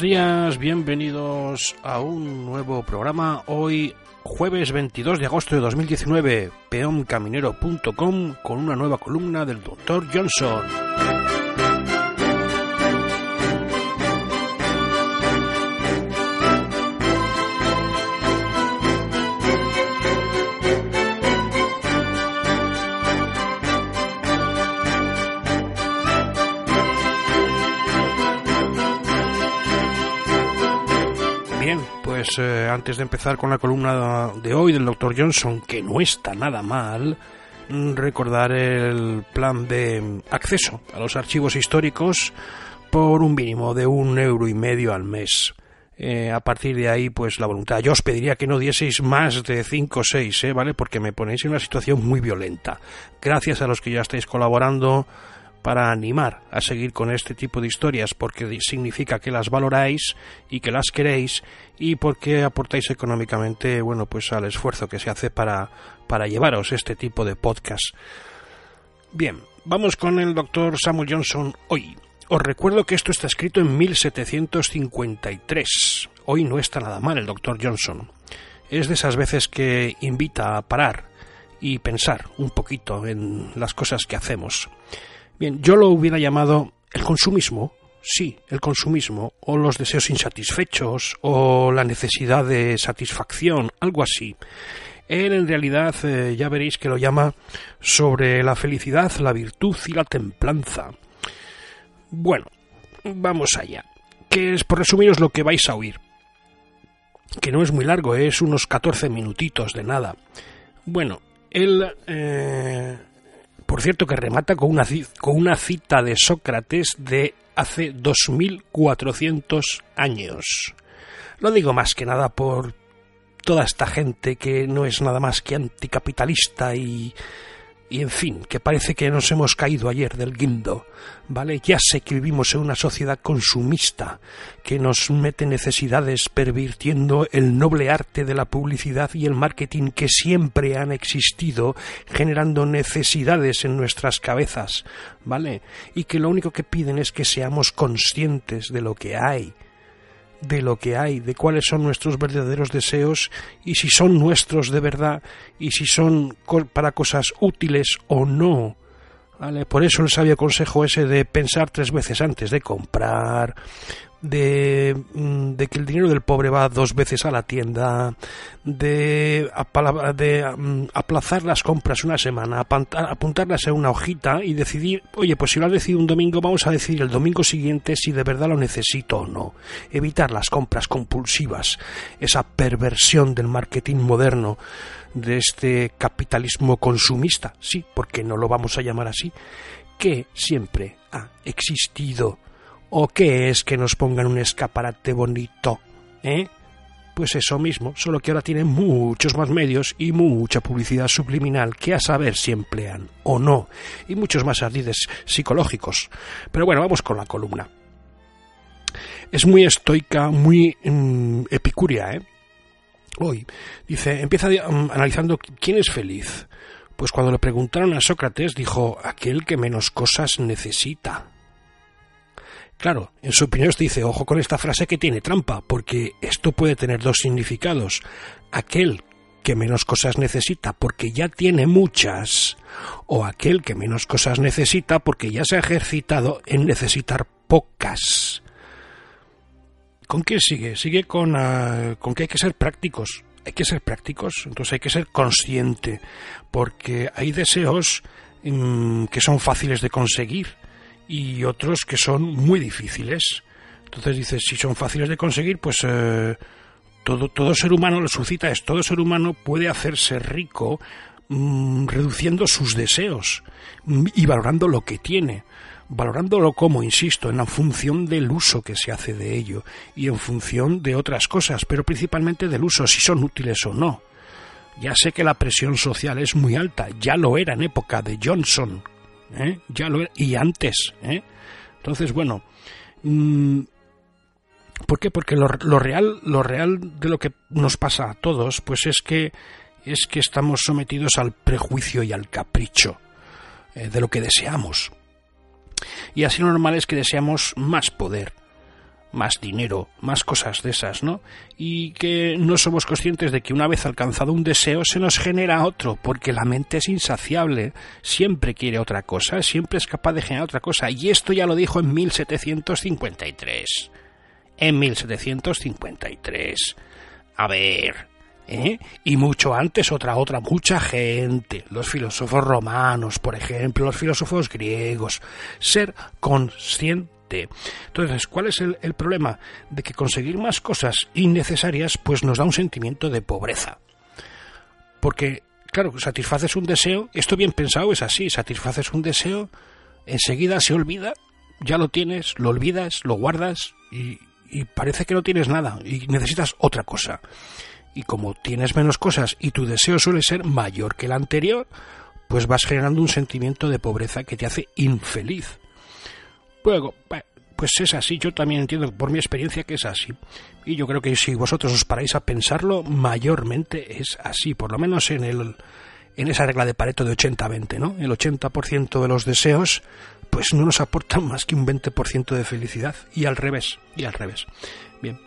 Buenos días, bienvenidos a un nuevo programa. Hoy, jueves 22 de agosto de 2019, peoncaminero.com con una nueva columna del Dr. Johnson. Pues eh, antes de empezar con la columna de hoy del Dr. Johnson, que no está nada mal, mm, recordar el plan de acceso a los archivos históricos por un mínimo de un euro y medio al mes. Eh, a partir de ahí, pues la voluntad. Yo os pediría que no dieseis más de 5 o 6, ¿eh? ¿vale? Porque me ponéis en una situación muy violenta. Gracias a los que ya estáis colaborando para animar a seguir con este tipo de historias, porque significa que las valoráis y que las queréis y porque aportáis económicamente, bueno, pues al esfuerzo que se hace para, para llevaros este tipo de podcast. Bien, vamos con el doctor Samuel Johnson hoy. Os recuerdo que esto está escrito en 1753. Hoy no está nada mal el doctor Johnson. Es de esas veces que invita a parar y pensar un poquito en las cosas que hacemos. Bien, yo lo hubiera llamado el consumismo, sí, el consumismo, o los deseos insatisfechos, o la necesidad de satisfacción, algo así. Él en realidad eh, ya veréis que lo llama sobre la felicidad, la virtud y la templanza. Bueno, vamos allá. Que es por resumiros lo que vais a oír. Que no es muy largo, es unos 14 minutitos de nada. Bueno, él eh, por cierto que remata con una, cita de Sócrates de hace 2400 años. Lo digo más que nada por toda esta gente que no es nada más que anticapitalista y y en fin, que parece que nos hemos caído ayer del guindo, ¿vale? Ya sé que vivimos en una sociedad consumista, que nos mete necesidades pervirtiendo el noble arte de la publicidad y el marketing que siempre han existido, generando necesidades en nuestras cabezas, ¿vale? Y que lo único que piden es que seamos conscientes de lo que hay, de lo que hay, de cuáles son nuestros verdaderos deseos y si son nuestros de verdad y si son para cosas útiles o no. ¿Vale? Por eso el sabio consejo ese de pensar tres veces antes de comprar, de, mm, de, que el dinero del pobre va dos veces a la tienda, de, de mm, aplazar las compras una semana, apuntarlas en una hojita y decidir, oye, pues si lo has decidido un domingo, vamos a decidir el domingo siguiente si de verdad lo necesito o no. Evitar las compras compulsivas, esa perversión del marketing moderno, de este capitalismo consumista, sí, porque no lo vamos a llamar así, que siempre ha existido ¿O qué es que nos pongan un escaparate bonito? ¿Eh? Pues eso mismo, solo que ahora tienen muchos más medios y mucha publicidad subliminal que a saber si emplean o no, y muchos más ardides psicológicos. Pero bueno, vamos con la columna. Es muy estoica, muy mm, epicúrea, ¿eh? Hoy, dice, empieza mm, analizando quién es feliz. Pues cuando le preguntaron a Sócrates, dijo, aquel que menos cosas necesita. Claro, en su opinión usted dice, ojo con esta frase que tiene trampa, porque esto puede tener dos significados. Aquel que menos cosas necesita porque ya tiene muchas, o aquel que menos cosas necesita porque ya se ha ejercitado en necesitar pocas. ¿Con qué sigue? Sigue con, ah, con que hay que ser prácticos. Hay que ser prácticos, entonces hay que ser consciente, porque hay deseos mm, que son fáciles de conseguir y otros que son muy difíciles. Entonces dices, si son fáciles de conseguir, pues eh, todo, todo ser humano lo suscita es, todo ser humano puede hacerse rico mm, reduciendo sus deseos mm, y valorando lo que tiene valorándolo como, insisto, en la función del uso que se hace de ello y en función de otras cosas, pero principalmente del uso, si son útiles o no. Ya sé que la presión social es muy alta, ya lo era en época de Johnson, ¿eh? ya lo y antes. ¿eh? Entonces, bueno, mm, ¿por qué? Porque lo, real, lo real de lo que nos pasa a todos, pues es que es que estamos sometidos al prejuicio y al capricho eh, de lo que deseamos. Y así lo normal es que deseamos más poder, más dinero, más cosas de esas, ¿no? Y que no somos conscientes de que una vez alcanzado un deseo se nos genera otro, porque la mente es insaciable, siempre quiere otra cosa, siempre es capaz de generar otra cosa, y esto ya lo dijo en 1753. En 1753. A ver, ¿eh? y mucho antes otra otra mucha gente, los filósofos romanos, por ejemplo, los filósofos griegos, ser consciente. Entonces, ¿cuál es el, problema? De que conseguir más cosas innecesarias pues nos da un sentimiento de pobreza. Porque, claro, satisfaces un deseo, esto bien pensado es así, satisfaces un deseo, enseguida se olvida, ya lo tienes, lo olvidas, lo guardas y parece que no tienes nada y necesitas otra cosa y como tienes menos cosas y tu deseo suele ser mayor que el anterior, pues vas generando un sentimiento de pobreza que te hace infeliz. Luego, pues es así, yo también entiendo por mi experiencia que es así. Y yo creo que si vosotros os paráis a pensarlo, mayormente es así, por lo menos en el en esa regla de Pareto de 80-20, ¿no? El 80% de los deseos pues no nos aportan más que un 20% de felicidad y al revés, y al revés. Bien.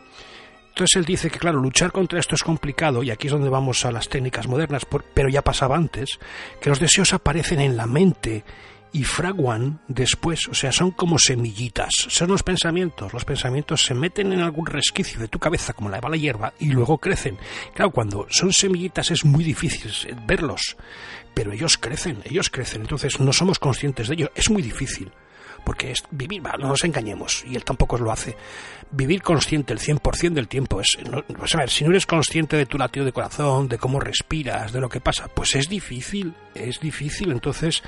Entonces él dice que, claro, luchar contra esto es complicado, y aquí es donde vamos a las técnicas modernas, pero ya pasaba antes, que los deseos aparecen en la mente y fraguan después, o sea, son como semillitas, son los pensamientos, los pensamientos se meten en algún resquicio de tu cabeza como la de la hierba y luego crecen. Claro, cuando son semillitas es muy difícil verlos, pero ellos crecen, ellos crecen, entonces no somos conscientes de ello, es muy difícil porque es vivir, no nos engañemos, y él tampoco lo hace. Vivir consciente el 100% del tiempo es, pues a ver, si no eres consciente de tu latido de corazón, de cómo respiras, de lo que pasa, pues es difícil, es difícil, entonces,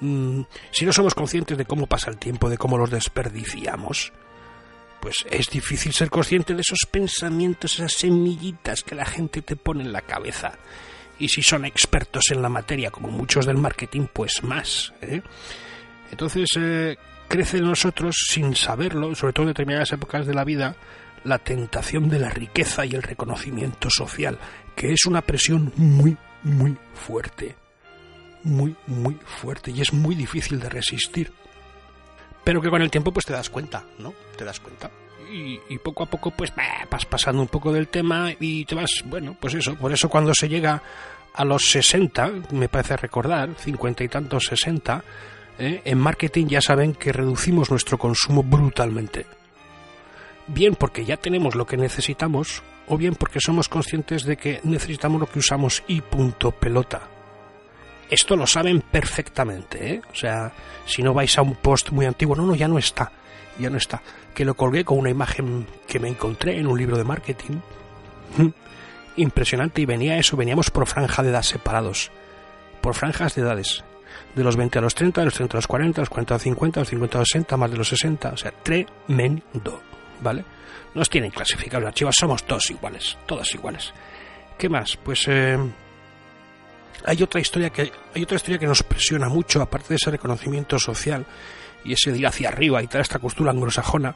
mm, si no somos conscientes de cómo pasa el tiempo, de cómo los desperdiciamos, pues es difícil ser consciente de esos pensamientos, esas semillitas que la gente te pone en la cabeza. Y si son expertos en la materia, como muchos del marketing, pues más. ¿eh? Entonces, eh, crece en nosotros sin saberlo, sobre todo en determinadas épocas de la vida, la tentación de la riqueza y el reconocimiento social, que es una presión muy, muy fuerte. Muy, muy fuerte y es muy difícil de resistir. Pero que con el tiempo pues te das cuenta, ¿no? Te das cuenta. Y, poco a poco pues vas pasando un poco del tema y te vas, bueno, pues eso, por eso cuando se llega a los 60, me parece recordar, cincuenta y tantos 60, ¿eh? en marketing ya saben que reducimos nuestro consumo brutalmente. Bien porque ya tenemos lo que necesitamos, o bien porque somos conscientes de que necesitamos lo que usamos y punto pelota. Esto lo saben perfectamente, ¿eh? O sea, si no vais a un post muy antiguo, no, no, ya no está, ya no está. Que lo colgué con una imagen que me encontré en un libro de marketing. Impresionante, y venía eso, veníamos por franja de edad separados, por franjas de edades de los 20 a los 30, de los 30 a los 40, de los 40 a los 50, de los 50 a los 60, más de los 60, o sea, tremendo, ¿vale? Nos tienen clasificados las archivos, somos todos iguales, todos iguales. ¿Qué más? Pues eh, hay otra historia que hay otra historia que nos presiona mucho, aparte de ese reconocimiento social y ese ir hacia arriba y toda esta costura anglosajona,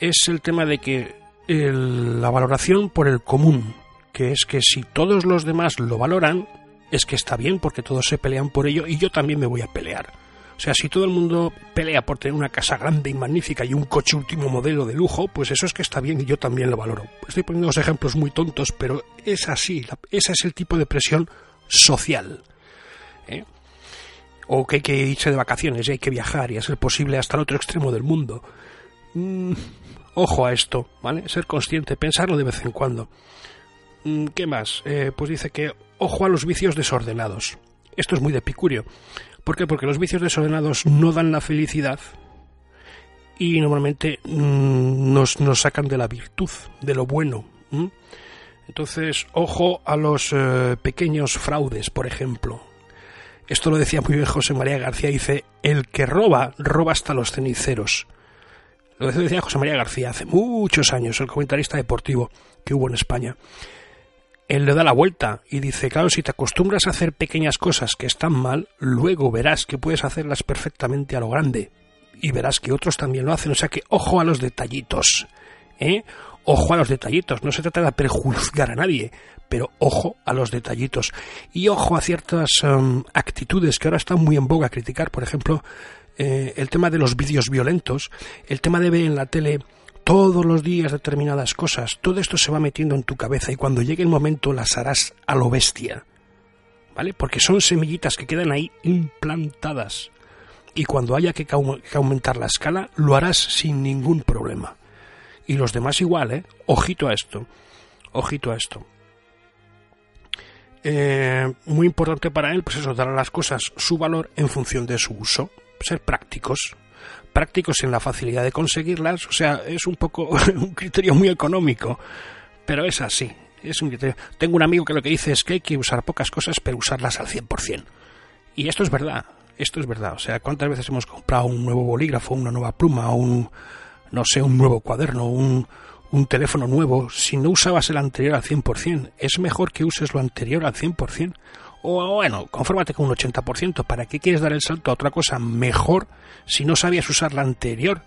es el tema de que la valoración por el común, que es que si todos los demás lo valoran, es que está bien porque todos se pelean por ello y yo también me voy a pelear. O sea, si todo el mundo pelea por tener una casa grande y magnífica y un coche último modelo de lujo, pues eso es que está bien y yo también lo valoro. Estoy poniendo dos ejemplos muy tontos, pero es así. Ese es el tipo de presión social. ¿eh? O que hay que irse de vacaciones y hay que viajar y hacer posible hasta el otro extremo del mundo. Mm, ojo a esto, ¿vale? Ser consciente, pensarlo de vez en cuando. Mm, ¿Qué más? Eh, pues dice que ojo a los vicios desordenados. Esto es muy de Epicurio. ¿Por qué? Porque los vicios desordenados no dan la felicidad y normalmente mm, nos, nos sacan de la virtud, de lo bueno. Entonces, ojo a los eh, pequeños fraudes, por ejemplo. Esto lo decía muy bien José María García, dice, el que roba, roba hasta los ceniceros. Lo decía José María García hace muchos años, el comentarista deportivo que hubo en España. Él le da la vuelta y dice, claro, si te acostumbras a hacer pequeñas cosas que están mal, luego verás que puedes hacerlas perfectamente a lo grande. Y verás que otros también lo hacen. O sea que ojo a los detallitos. ¿eh? Ojo a los detallitos. No se trata de prejuzgar a nadie, pero ojo a los detallitos. Y ojo a ciertas em, actitudes que ahora están muy en boga criticar. Por ejemplo, eh, el tema de los vídeos violentos, el tema de ver en la tele todos los días determinadas cosas, todo esto se va metiendo en tu cabeza y cuando llegue el momento las harás a lo bestia. ¿Vale? Porque son semillitas que quedan ahí implantadas. Y cuando haya que, aumentar la escala, lo harás sin ningún problema. Y los demás igual, ¿eh? Ojito a esto. Ojito a esto. Eh, muy importante para él, pues eso, dar a las cosas su valor en función de su uso ser prácticos, prácticos en la facilidad de conseguirlas, o sea, es un poco un criterio muy económico, pero es así, es un criterio. Tengo un amigo que lo que dice es que hay que usar pocas cosas, pero usarlas al 100%. Y esto es verdad, esto es verdad, o sea, ¿cuántas veces hemos comprado un nuevo bolígrafo, una nueva pluma, un, no sé, un nuevo cuaderno, un, un teléfono nuevo, si no usabas el anterior al 100%, es mejor que uses lo anterior al 100%. O bueno, confórmate con un 80%. ¿Para qué quieres dar el salto a otra cosa mejor si no sabías usar la anterior?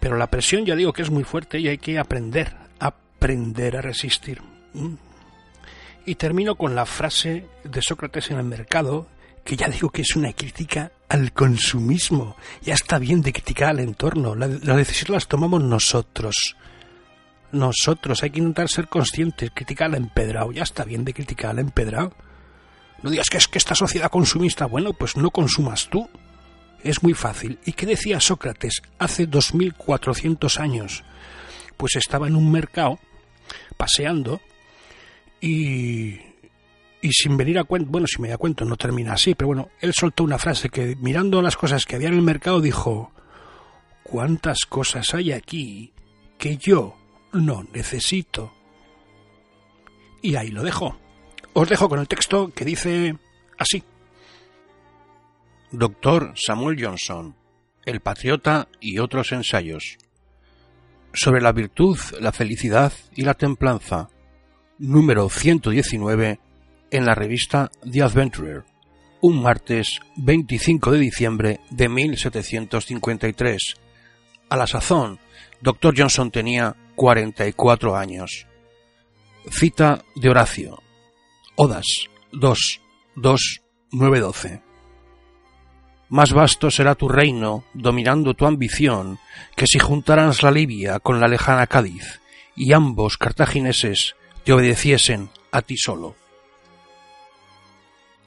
Pero la presión ya digo que es muy fuerte y hay que aprender, aprender a resistir. ¿Mm? Y termino con la frase de Sócrates en el mercado, que ya digo que es una crítica al consumismo. Ya está bien de criticar al entorno. La, la decisión las tomamos nosotros. Nosotros hay que intentar ser conscientes, criticar al empedrado. Ya está bien de criticar al empedrado. No digas que es que esta sociedad consumista, bueno, pues no consumas tú. Es muy fácil. ¿Y qué decía Sócrates hace 2400 años? Pues estaba en un mercado, paseando, y, y sin venir a cuento, bueno, si me da cuenta no termina así, pero bueno, él soltó una frase que mirando las cosas que había en el mercado dijo, ¿cuántas cosas hay aquí que yo no necesito? Y ahí lo dejó. Os dejo con el texto que dice así. Doctor Samuel Johnson, El Patriota y otros ensayos. Sobre la virtud, la felicidad y la templanza. Número 119 en la revista The Adventurer. Un martes 25 de diciembre de 1753. A la sazón, Dr. Johnson tenía 44 años. Cita de Horacio, Odas 2, 2, 9, 12. Más vasto será tu reino, dominando tu ambición, que si juntaras la Libia con la lejana Cádiz, y ambos cartagineses te obedeciesen a ti solo.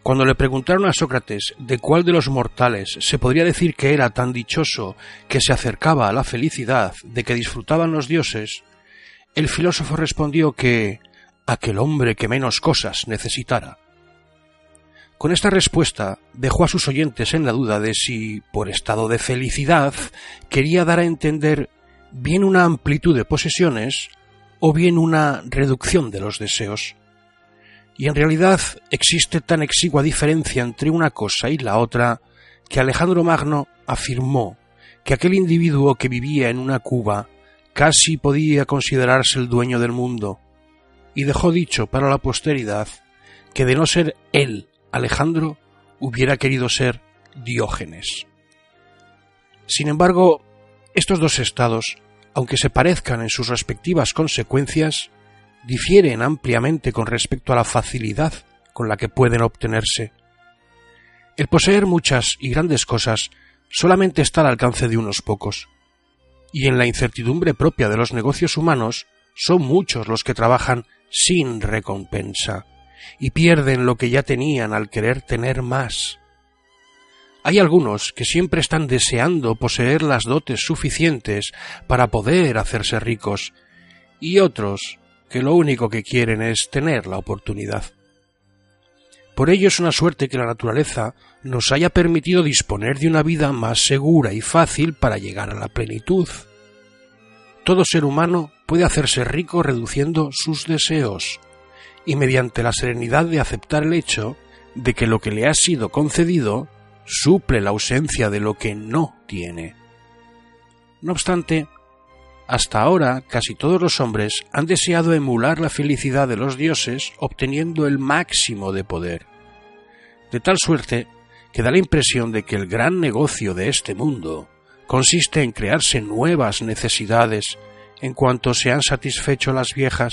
Cuando le preguntaron a Sócrates de cuál de los mortales se podría decir que era tan dichoso que se acercaba a la felicidad de que disfrutaban los dioses, el filósofo respondió que aquel hombre que menos cosas necesitara. Con esta respuesta dejó a sus oyentes en la duda de si, por estado de felicidad, quería dar a entender bien una amplitud de posesiones o bien una reducción de los deseos. Y en realidad existe tan exigua diferencia entre una cosa y la otra que Alejandro Magno afirmó que aquel individuo que vivía en una cuba casi podía considerarse el dueño del mundo, y dejó dicho para la posteridad que de no ser él, Alejandro, hubiera querido ser Diógenes. Sin embargo, estos dos estados, aunque se parezcan en sus respectivas consecuencias, difieren ampliamente con respecto a la facilidad con la que pueden obtenerse. El poseer muchas y grandes cosas solamente está al alcance de unos pocos, y en la incertidumbre propia de los negocios humanos son muchos los que trabajan sin recompensa y pierden lo que ya tenían al querer tener más. Hay algunos que siempre están deseando poseer las dotes suficientes para poder hacerse ricos y otros que lo único que quieren es tener la oportunidad. Por ello es una suerte que la naturaleza nos haya permitido disponer de una vida más segura y fácil para llegar a la plenitud. Todo ser humano puede hacerse rico reduciendo sus deseos y mediante la serenidad de aceptar el hecho de que lo que le ha sido concedido suple la ausencia de lo que no tiene. No obstante, hasta ahora casi todos los hombres han deseado emular la felicidad de los dioses obteniendo el máximo de poder, de tal suerte que da la impresión de que el gran negocio de este mundo consiste en crearse nuevas necesidades en cuanto se han satisfecho las viejas.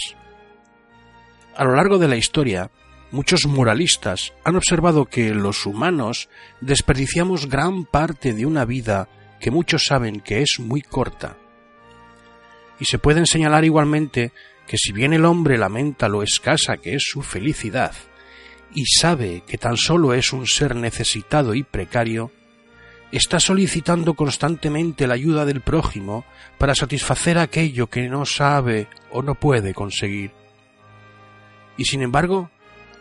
A lo largo de la historia, muchos moralistas han observado que los humanos desperdiciamos gran parte de una vida que muchos saben que es muy corta. Y se pueden señalar igualmente que si bien el hombre lamenta lo escasa que es su felicidad, y sabe que tan solo es un ser necesitado y precario, está solicitando constantemente la ayuda del prójimo para satisfacer aquello que no sabe o no puede conseguir. Y sin embargo,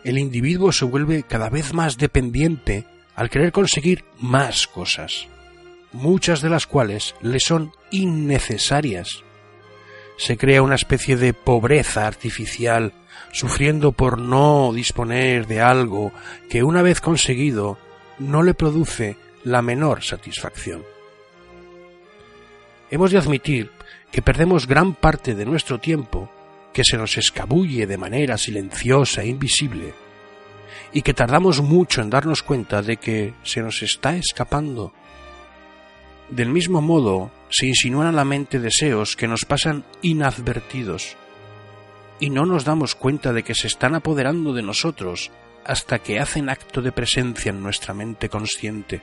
el individuo se vuelve cada vez más dependiente al querer conseguir más cosas, muchas de las cuales le son innecesarias. Se crea una especie de pobreza artificial, sufriendo por no disponer de algo que una vez conseguido no le produce la menor satisfacción. Hemos de admitir que perdemos gran parte de nuestro tiempo, que se nos escabulle de manera silenciosa e invisible, y que tardamos mucho en darnos cuenta de que se nos está escapando. Del mismo modo, se insinúan a la mente deseos que nos pasan inadvertidos, y no nos damos cuenta de que se están apoderando de nosotros hasta que hacen acto de presencia en nuestra mente consciente.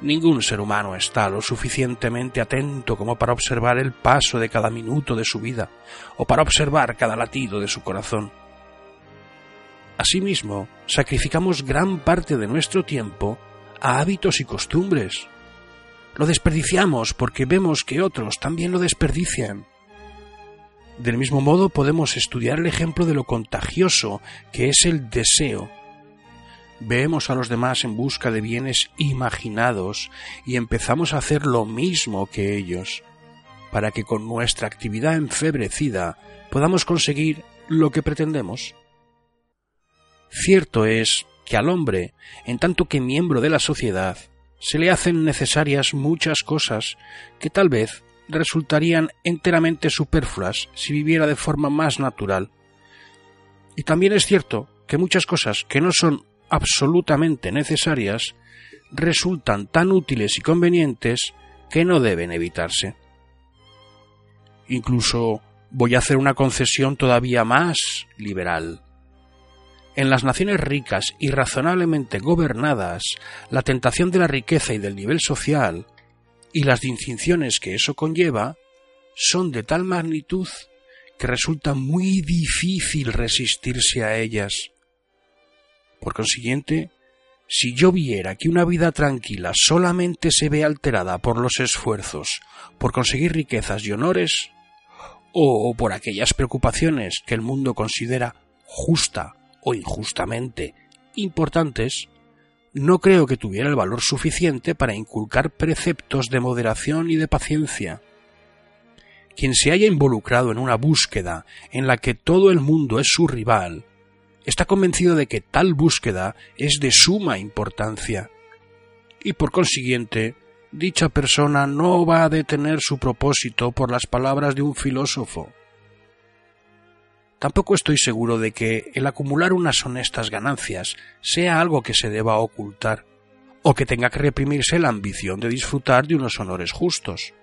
Ningún ser humano está lo suficientemente atento como para observar el paso de cada minuto de su vida o para observar cada latido de su corazón. Asimismo, sacrificamos gran parte de nuestro tiempo a hábitos y costumbres. Lo desperdiciamos porque vemos que otros también lo desperdician. Del mismo modo podemos estudiar el ejemplo de lo contagioso que es el deseo vemos a los demás en busca de bienes imaginados y empezamos a hacer lo mismo que ellos, para que con nuestra actividad enfebrecida podamos conseguir lo que pretendemos. Cierto es que al hombre, en tanto que miembro de la sociedad, se le hacen necesarias muchas cosas que tal vez resultarían enteramente superfluas si viviera de forma más natural. Y también es cierto que muchas cosas que no son absolutamente necesarias resultan tan útiles y convenientes que no deben evitarse. Incluso voy a hacer una concesión todavía más liberal. En las naciones ricas y razonablemente gobernadas, la tentación de la riqueza y del nivel social, y las distinciones que eso conlleva, son de tal magnitud que resulta muy difícil resistirse a ellas. Por consiguiente, si yo viera que una vida tranquila solamente se ve alterada por los esfuerzos por conseguir riquezas y honores, o por aquellas preocupaciones que el mundo considera justa o injustamente importantes, no creo que tuviera el valor suficiente para inculcar preceptos de moderación y de paciencia. Quien se haya involucrado en una búsqueda en la que todo el mundo es su rival, está convencido de que tal búsqueda es de suma importancia y por consiguiente dicha persona no va a detener su propósito por las palabras de un filósofo. Tampoco estoy seguro de que el acumular unas honestas ganancias sea algo que se deba ocultar, o que tenga que reprimirse la ambición de disfrutar de unos honores justos.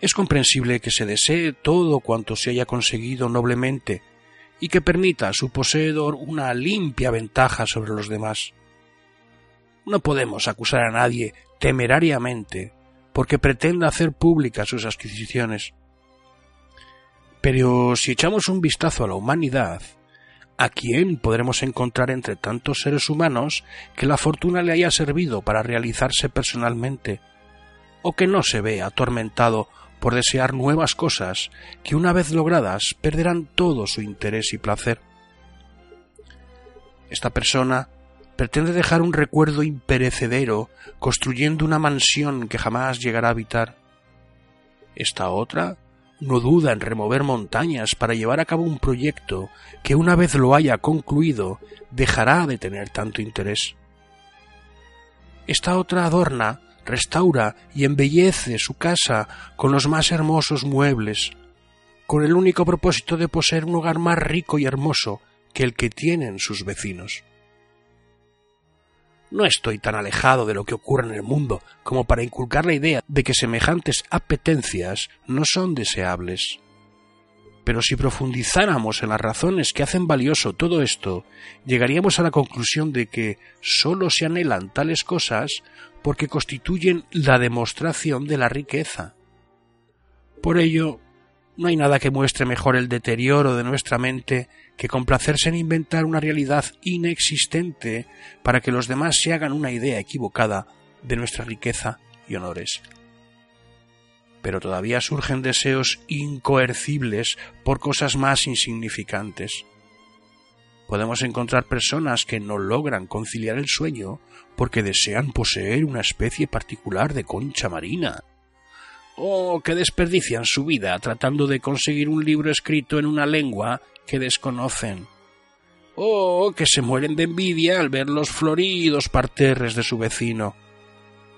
Es comprensible que se desee todo cuanto se haya conseguido noblemente y que permita a su poseedor una limpia ventaja sobre los demás. No podemos acusar a nadie temerariamente porque pretenda hacer públicas sus adquisiciones. Pero si echamos un vistazo a la humanidad, ¿a quién podremos encontrar entre tantos seres humanos que la fortuna le haya servido para realizarse personalmente, o que no se ve atormentado por desear nuevas cosas que una vez logradas perderán todo su interés y placer. Esta persona pretende dejar un recuerdo imperecedero construyendo una mansión que jamás llegará a habitar. Esta otra no duda en remover montañas para llevar a cabo un proyecto que una vez lo haya concluido dejará de tener tanto interés. Esta otra adorna, restaura y embellece su casa con los más hermosos muebles, con el único propósito de poseer un hogar más rico y hermoso que el que tienen sus vecinos. No estoy tan alejado de lo que ocurre en el mundo como para inculcar la idea de que semejantes apetencias no son deseables. Pero si profundizáramos en las razones que hacen valioso todo esto, llegaríamos a la conclusión de que sólo se anhelan tales cosas porque constituyen la demostración de la riqueza. Por ello, no hay nada que muestre mejor el deterioro de nuestra mente que complacerse en inventar una realidad inexistente para que los demás se hagan una idea equivocada de nuestra riqueza y honores. Pero todavía surgen deseos incoercibles por cosas más insignificantes. Podemos encontrar personas que no logran conciliar el sueño porque desean poseer una especie particular de concha marina, o que desperdician su vida tratando de conseguir un libro escrito en una lengua que desconocen, o que se mueren de envidia al ver los floridos parterres de su vecino,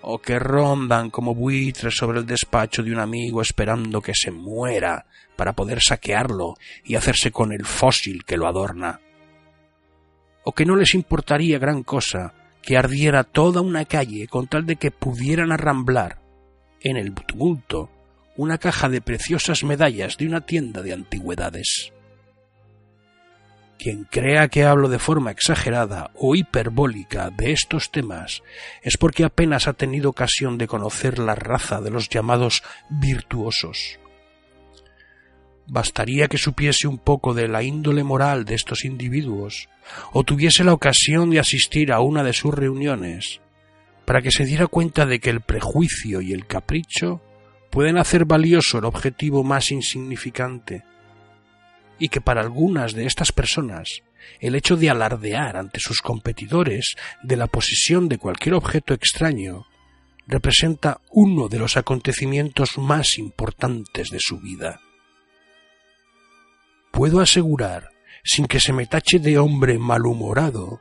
o que rondan como buitres sobre el despacho de un amigo esperando que se muera para poder saquearlo y hacerse con el fósil que lo adorna, o que no les importaría gran cosa que ardiera toda una calle con tal de que pudieran arramblar en el tumulto una caja de preciosas medallas de una tienda de antigüedades. Quien crea que hablo de forma exagerada o hiperbólica de estos temas es porque apenas ha tenido ocasión de conocer la raza de los llamados virtuosos. Bastaría que supiese un poco de la índole moral de estos individuos o tuviese la ocasión de asistir a una de sus reuniones para que se diera cuenta de que el prejuicio y el capricho pueden hacer valioso el objetivo más insignificante, y que para algunas de estas personas el hecho de alardear ante sus competidores de la posesión de cualquier objeto extraño representa uno de los acontecimientos más importantes de su vida. Puedo asegurar, sin que se me tache de hombre malhumorado,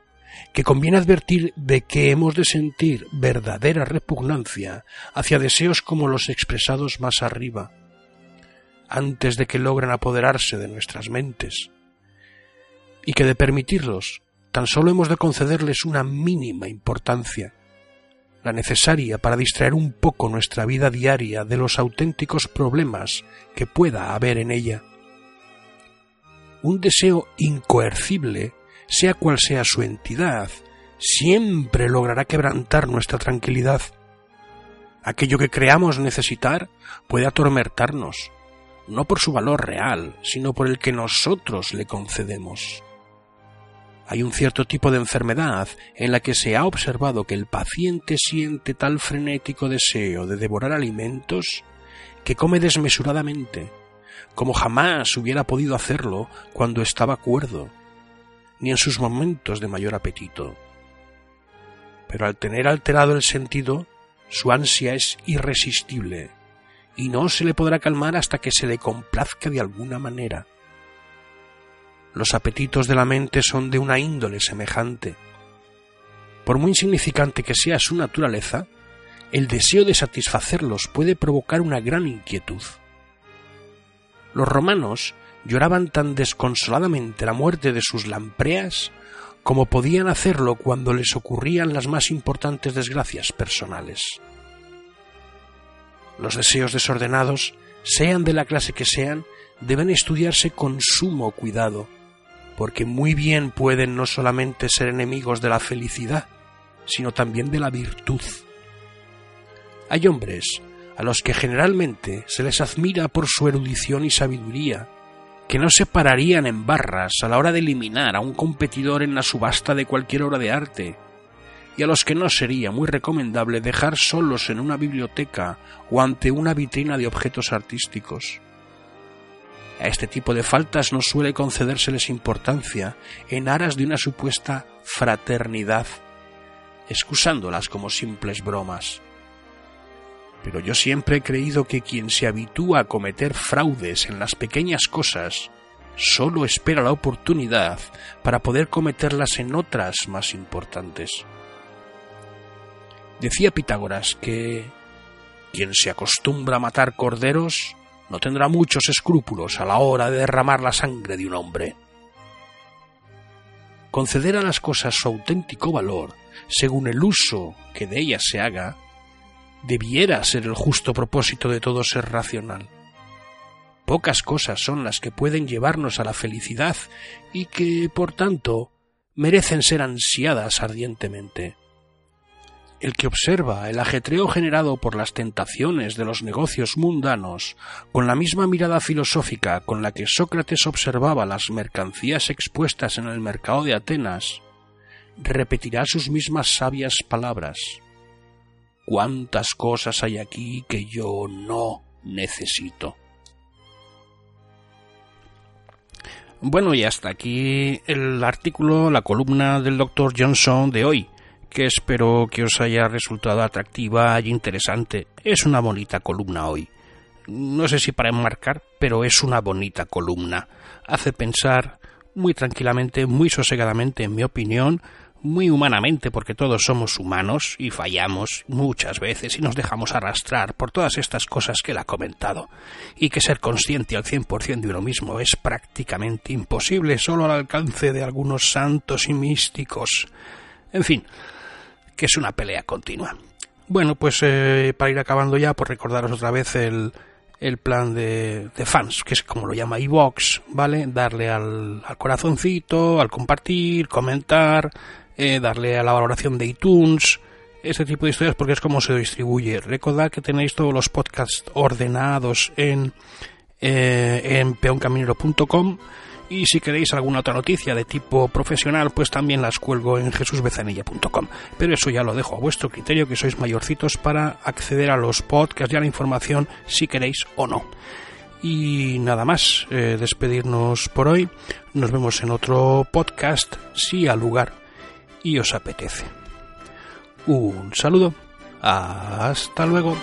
que conviene advertir de que hemos de sentir verdadera repugnancia hacia deseos como los expresados más arriba, antes de que logren apoderarse de nuestras mentes, y que de permitirlos tan solo hemos de concederles una mínima importancia, la necesaria para distraer un poco nuestra vida diaria de los auténticos problemas que pueda haber en ella. Un deseo incoercible sea cual sea su entidad, siempre logrará quebrantar nuestra tranquilidad. Aquello que creamos necesitar puede atormentarnos, no por su valor real, sino por el que nosotros le concedemos. Hay un cierto tipo de enfermedad en la que se ha observado que el paciente siente tal frenético deseo de devorar alimentos que come desmesuradamente, como jamás hubiera podido hacerlo cuando estaba cuerdo ni en sus momentos de mayor apetito. Pero al tener alterado el sentido, su ansia es irresistible, y no se le podrá calmar hasta que se le complazca de alguna manera. Los apetitos de la mente son de una índole semejante. Por muy insignificante que sea su naturaleza, el deseo de satisfacerlos puede provocar una gran inquietud. Los romanos lloraban tan desconsoladamente la muerte de sus lampreas como podían hacerlo cuando les ocurrían las más importantes desgracias personales. Los deseos desordenados, sean de la clase que sean, deben estudiarse con sumo cuidado, porque muy bien pueden no solamente ser enemigos de la felicidad, sino también de la virtud. Hay hombres a los que generalmente se les admira por su erudición y sabiduría, que no se pararían en barras a la hora de eliminar a un competidor en la subasta de cualquier obra de arte, y a los que no sería muy recomendable dejar solos en una biblioteca o ante una vitrina de objetos artísticos. A este tipo de faltas no suele concedérseles importancia en aras de una supuesta fraternidad, excusándolas como simples bromas. Pero yo siempre he creído que quien se habitúa a cometer fraudes en las pequeñas cosas solo espera la oportunidad para poder cometerlas en otras más importantes. Decía Pitágoras que quien se acostumbra a matar corderos no tendrá muchos escrúpulos a la hora de derramar la sangre de un hombre. Conceder a las cosas su auténtico valor, según el uso que de ellas se haga, debiera ser el justo propósito de todo ser racional. Pocas cosas son las que pueden llevarnos a la felicidad y que, por tanto, merecen ser ansiadas ardientemente. El que observa el ajetreo generado por las tentaciones de los negocios mundanos con la misma mirada filosófica con la que Sócrates observaba las mercancías expuestas en el mercado de Atenas, repetirá sus mismas sabias palabras. ¿Cuántas cosas hay aquí que yo no necesito? Bueno, y hasta aquí el artículo, la columna del doctor Johnson de hoy que espero que os haya resultado atractiva y interesante. Es una bonita columna hoy. No sé si para enmarcar, pero es una bonita columna. Hace pensar muy tranquilamente, muy sosegadamente, en mi opinión, muy humanamente, porque todos somos humanos y fallamos muchas veces y nos dejamos arrastrar por todas estas cosas que él ha comentado, y que ser consciente al cien por cien de uno mismo es prácticamente imposible, solo al alcance de algunos santos y místicos. En fin, que es una pelea continua. Bueno, pues eh, para ir acabando ya, pues recordaros otra vez el, el plan de, de, fans, que es como lo llama iVox, ¿vale? Darle al, al, corazoncito, al compartir, comentar, eh, darle a la valoración de iTunes, ese tipo de historias, porque es como se distribuye. Recordad que tenéis todos los podcasts ordenados en, eh, peoncaminero.com y si queréis alguna otra noticia de tipo profesional, pues también las cuelgo en jesusbezanilla.com. Pero eso ya lo dejo a vuestro criterio, que sois mayorcitos para acceder a los podcasts y a la información si queréis o no. Y nada más, eh, despedirnos por hoy. Nos vemos en otro podcast, si al lugar y os apetece. Un saludo. Hasta luego.